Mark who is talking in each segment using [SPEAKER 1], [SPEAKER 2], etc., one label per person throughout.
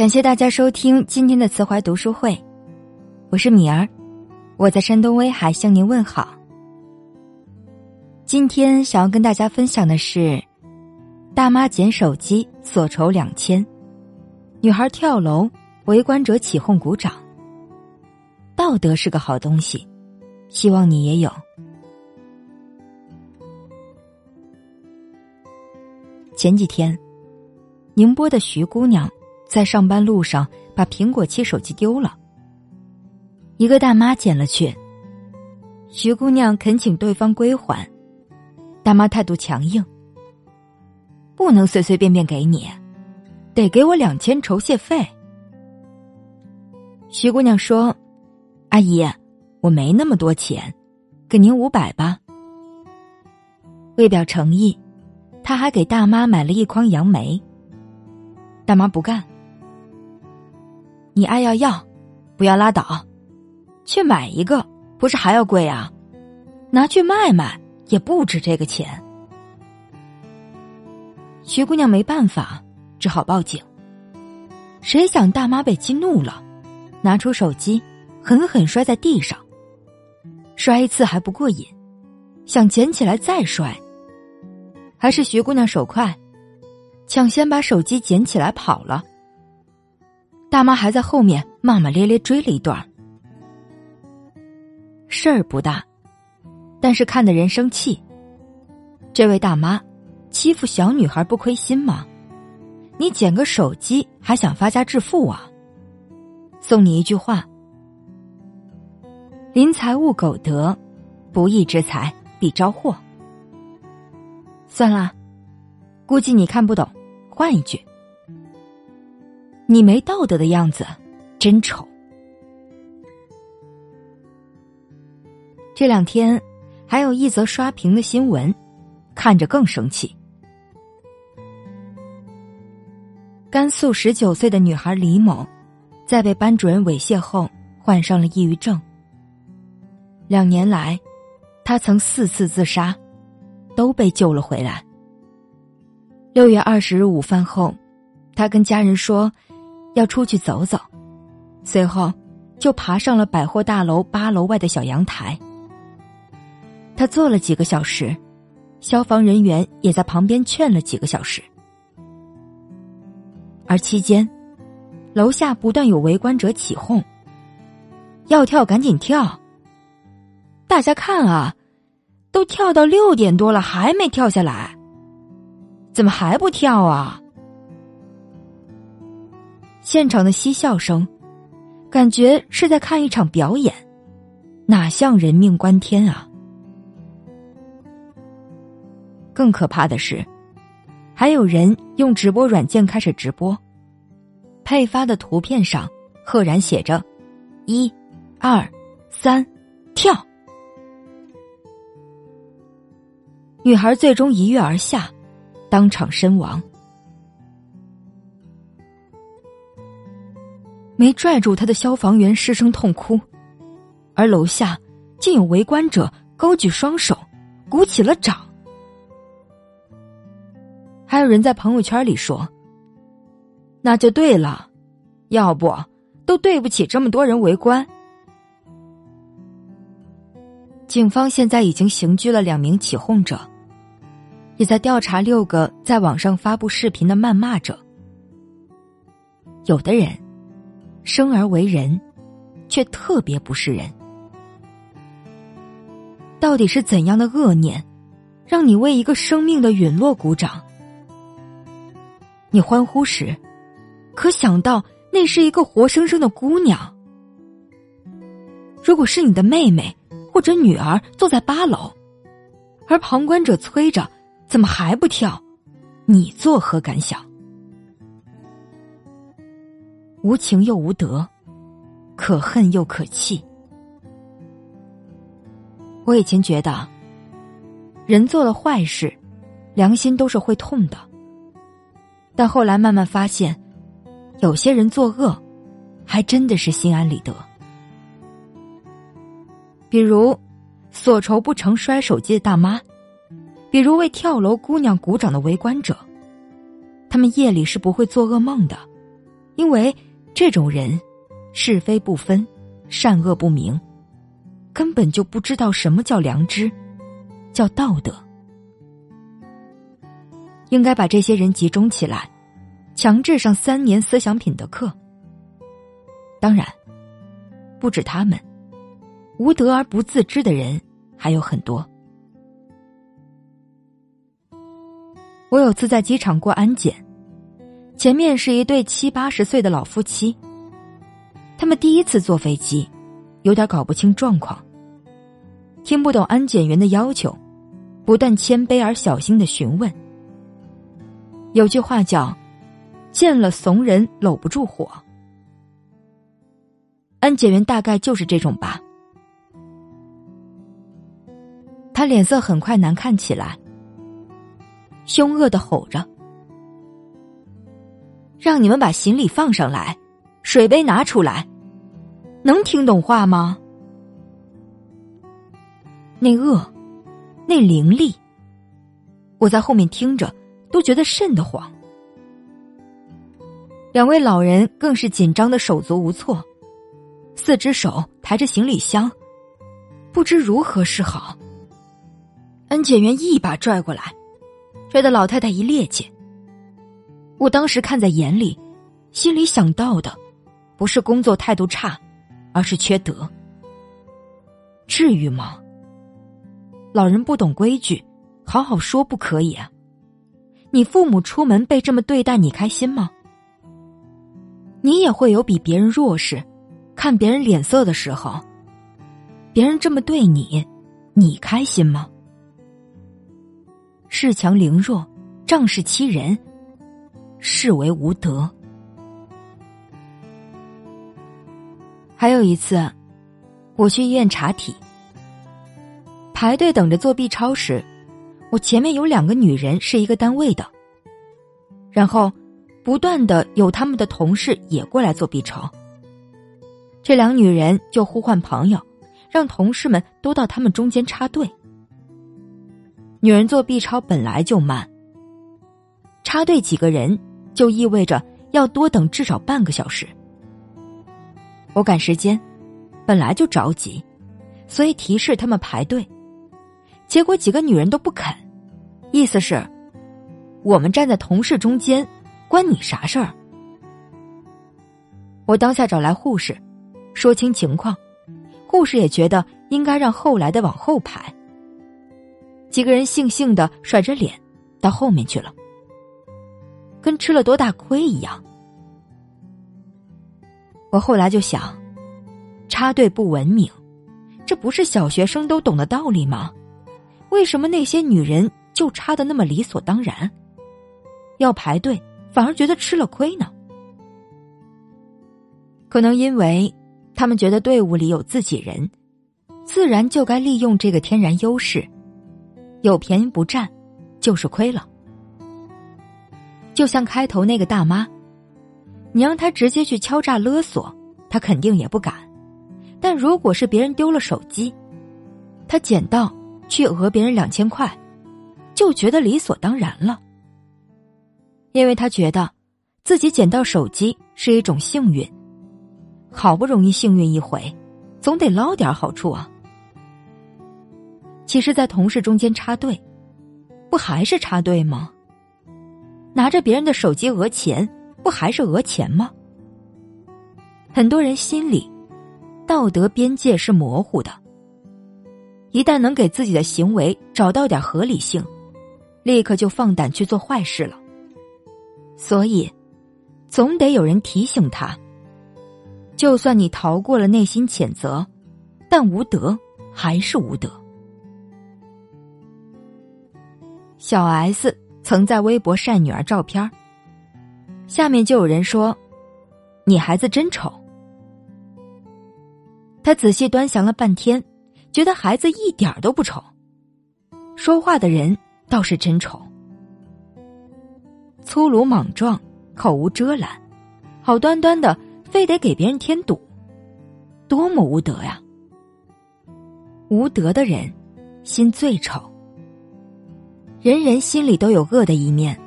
[SPEAKER 1] 感谢大家收听今天的慈怀读书会，我是米儿，我在山东威海向您问好。今天想要跟大家分享的是，大妈捡手机所筹两千，女孩跳楼，围观者起哄鼓掌。道德是个好东西，希望你也有。前几天，宁波的徐姑娘。在上班路上，把苹果七手机丢了。一个大妈捡了去，徐姑娘恳请对方归还，大妈态度强硬，不能随随便便给你，得给我两千酬谢费。徐姑娘说：“阿姨，我没那么多钱，给您五百吧。”为表诚意，他还给大妈买了一筐杨梅。大妈不干。你爱要要，不要拉倒，去买一个，不是还要贵啊？拿去卖卖也不值这个钱。徐姑娘没办法，只好报警。谁想大妈被激怒了，拿出手机，狠狠摔在地上。摔一次还不过瘾，想捡起来再摔。还是徐姑娘手快，抢先把手机捡起来跑了。大妈还在后面骂骂咧咧追了一段事儿不大，但是看得人生气。这位大妈欺负小女孩不亏心吗？你捡个手机还想发家致富啊？送你一句话：临财物苟得，不义之财必招祸。算了，估计你看不懂，换一句。你没道德的样子，真丑。这两天还有一则刷屏的新闻，看着更生气。甘肃十九岁的女孩李某，在被班主任猥亵后，患上了抑郁症。两年来，她曾四次自杀，都被救了回来。六月二十日午饭后，她跟家人说。要出去走走，随后就爬上了百货大楼八楼外的小阳台。他坐了几个小时，消防人员也在旁边劝了几个小时。而期间，楼下不断有围观者起哄：“要跳赶紧跳！大家看啊，都跳到六点多了还没跳下来，怎么还不跳啊？”现场的嬉笑声，感觉是在看一场表演，哪像人命关天啊！更可怕的是，还有人用直播软件开始直播，配发的图片上赫然写着“一、二、三，跳”。女孩最终一跃而下，当场身亡。没拽住他的消防员失声痛哭，而楼下竟有围观者高举双手，鼓起了掌。还有人在朋友圈里说：“那就对了，要不都对不起这么多人围观。”警方现在已经刑拘了两名起哄者，也在调查六个在网上发布视频的谩骂者。有的人。生而为人，却特别不是人。到底是怎样的恶念，让你为一个生命的陨落鼓掌？你欢呼时，可想到那是一个活生生的姑娘。如果是你的妹妹或者女儿坐在八楼，而旁观者催着，怎么还不跳？你作何感想？无情又无德，可恨又可气。我以前觉得，人做了坏事，良心都是会痛的。但后来慢慢发现，有些人作恶，还真的是心安理得。比如，所愁不成摔手机的大妈，比如为跳楼姑娘鼓掌的围观者，他们夜里是不会做噩梦的。因为这种人是非不分，善恶不明，根本就不知道什么叫良知，叫道德。应该把这些人集中起来，强制上三年思想品德课。当然，不止他们，无德而不自知的人还有很多。我有次在机场过安检，前面是一对七八十岁的老夫妻。他们第一次坐飞机，有点搞不清状况，听不懂安检员的要求，不但谦卑而小心的询问。有句话叫“见了怂人搂不住火”，安检员大概就是这种吧。他脸色很快难看起来。凶恶的吼着：“让你们把行李放上来，水杯拿出来，能听懂话吗？”那恶，那凌厉，我在后面听着都觉得瘆得慌。两位老人更是紧张的手足无措，四只手抬着行李箱，不知如何是好。安检员一把拽过来。拽得老太太一趔趄。我当时看在眼里，心里想到的，不是工作态度差，而是缺德。至于吗？老人不懂规矩，好好说不可以啊？你父母出门被这么对待，你开心吗？你也会有比别人弱势，看别人脸色的时候。别人这么对你，你开心吗？恃强凌弱，仗势欺人，视为无德。还有一次，我去医院查体，排队等着做 B 超时，我前面有两个女人是一个单位的，然后不断的有他们的同事也过来做 B 超，这两女人就呼唤朋友，让同事们都到他们中间插队。女人做 B 超本来就慢，插队几个人就意味着要多等至少半个小时。我赶时间，本来就着急，所以提示他们排队。结果几个女人都不肯，意思是，我们站在同事中间，关你啥事儿？我当下找来护士，说清情况，护士也觉得应该让后来的往后排。几个人悻悻的甩着脸，到后面去了，跟吃了多大亏一样。我后来就想，插队不文明，这不是小学生都懂的道理吗？为什么那些女人就插的那么理所当然？要排队反而觉得吃了亏呢？可能因为他们觉得队伍里有自己人，自然就该利用这个天然优势。有便宜不占，就是亏了。就像开头那个大妈，你让她直接去敲诈勒索，她肯定也不敢；但如果是别人丢了手机，她捡到去讹别人两千块，就觉得理所当然了。因为他觉得自己捡到手机是一种幸运，好不容易幸运一回，总得捞点好处啊。其实，在同事中间插队，不还是插队吗？拿着别人的手机讹钱，不还是讹钱吗？很多人心里道德边界是模糊的，一旦能给自己的行为找到点合理性，立刻就放胆去做坏事了。所以，总得有人提醒他：就算你逃过了内心谴责，但无德还是无德。小 S 曾在微博晒女儿照片下面就有人说：“你孩子真丑。”他仔细端详了半天，觉得孩子一点都不丑。说话的人倒是真丑，粗鲁莽撞，口无遮拦，好端端的非得给别人添堵，多么无德呀！无德的人，心最丑。人人心里都有恶的一面，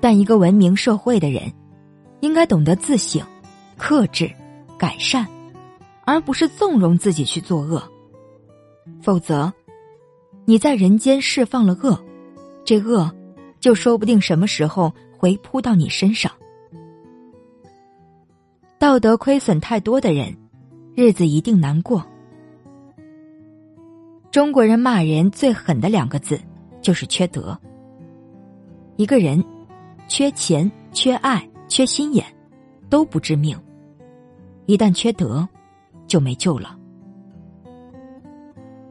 [SPEAKER 1] 但一个文明社会的人，应该懂得自省、克制、改善，而不是纵容自己去作恶。否则，你在人间释放了恶，这恶就说不定什么时候回扑到你身上。道德亏损太多的人，日子一定难过。中国人骂人最狠的两个字，就是缺德。一个人缺钱、缺爱、缺心眼，都不致命；一旦缺德，就没救了。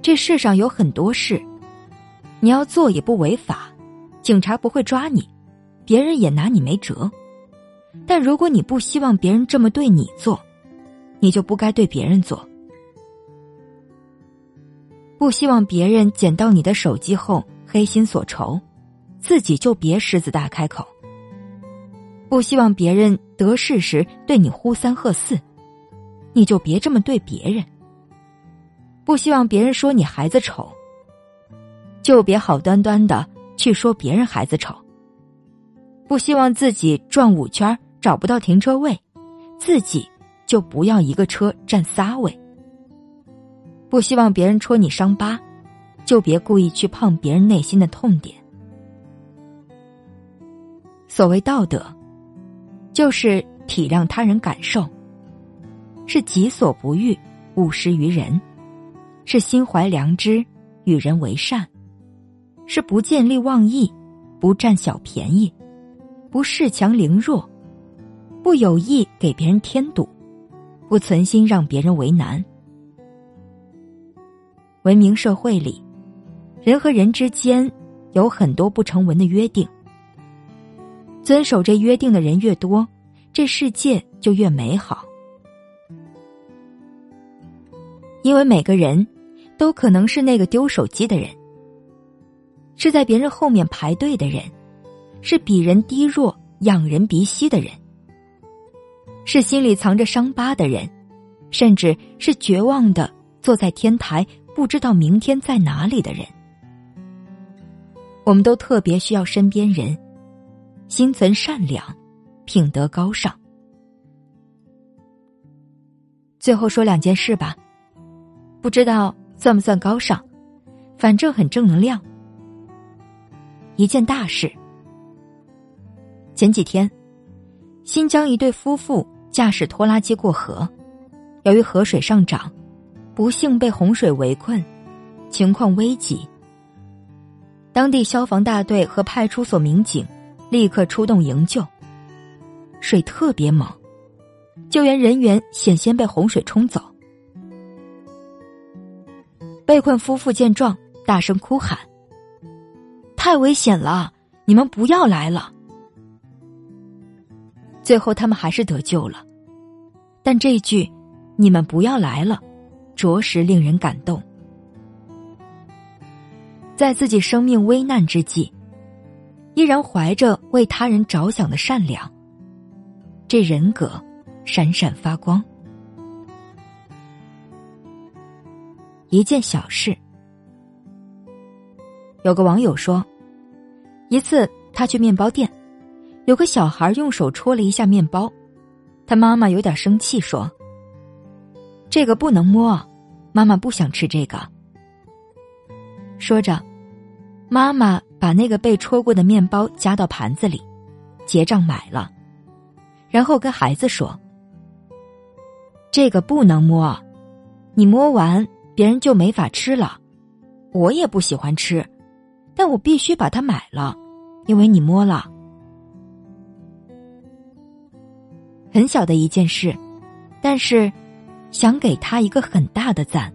[SPEAKER 1] 这世上有很多事，你要做也不违法，警察不会抓你，别人也拿你没辙。但如果你不希望别人这么对你做，你就不该对别人做。不希望别人捡到你的手机后黑心所仇。自己就别狮子大开口。不希望别人得势时对你呼三喝四，你就别这么对别人。不希望别人说你孩子丑，就别好端端的去说别人孩子丑。不希望自己转五圈找不到停车位，自己就不要一个车占仨位。不希望别人戳你伤疤，就别故意去碰别人内心的痛点。所谓道德，就是体谅他人感受，是己所不欲，勿施于人，是心怀良知，与人为善，是不见利忘义，不占小便宜，不恃强凌弱，不有意给别人添堵，不存心让别人为难。文明社会里，人和人之间有很多不成文的约定。遵守这约定的人越多，这世界就越美好。因为每个人都可能是那个丢手机的人，是在别人后面排队的人，是比人低弱、仰人鼻息的人，是心里藏着伤疤的人，甚至是绝望的坐在天台不知道明天在哪里的人。我们都特别需要身边人。心存善良，品德高尚。最后说两件事吧，不知道算不算高尚，反正很正能量。一件大事，前几天，新疆一对夫妇驾驶拖拉机过河，由于河水上涨，不幸被洪水围困，情况危急。当地消防大队和派出所民警。立刻出动营救。水特别猛，救援人员险些被洪水冲走。被困夫妇见状，大声哭喊：“太危险了！你们不要来了！”最后他们还是得救了，但这句“你们不要来了”，着实令人感动。在自己生命危难之际。依然怀着为他人着想的善良，这人格闪闪发光。一件小事，有个网友说，一次他去面包店，有个小孩用手戳了一下面包，他妈妈有点生气说：“这个不能摸，妈妈不想吃这个。”说着，妈妈。把那个被戳过的面包夹到盘子里，结账买了，然后跟孩子说：“这个不能摸，你摸完别人就没法吃了。我也不喜欢吃，但我必须把它买了，因为你摸了。很小的一件事，但是想给他一个很大的赞。”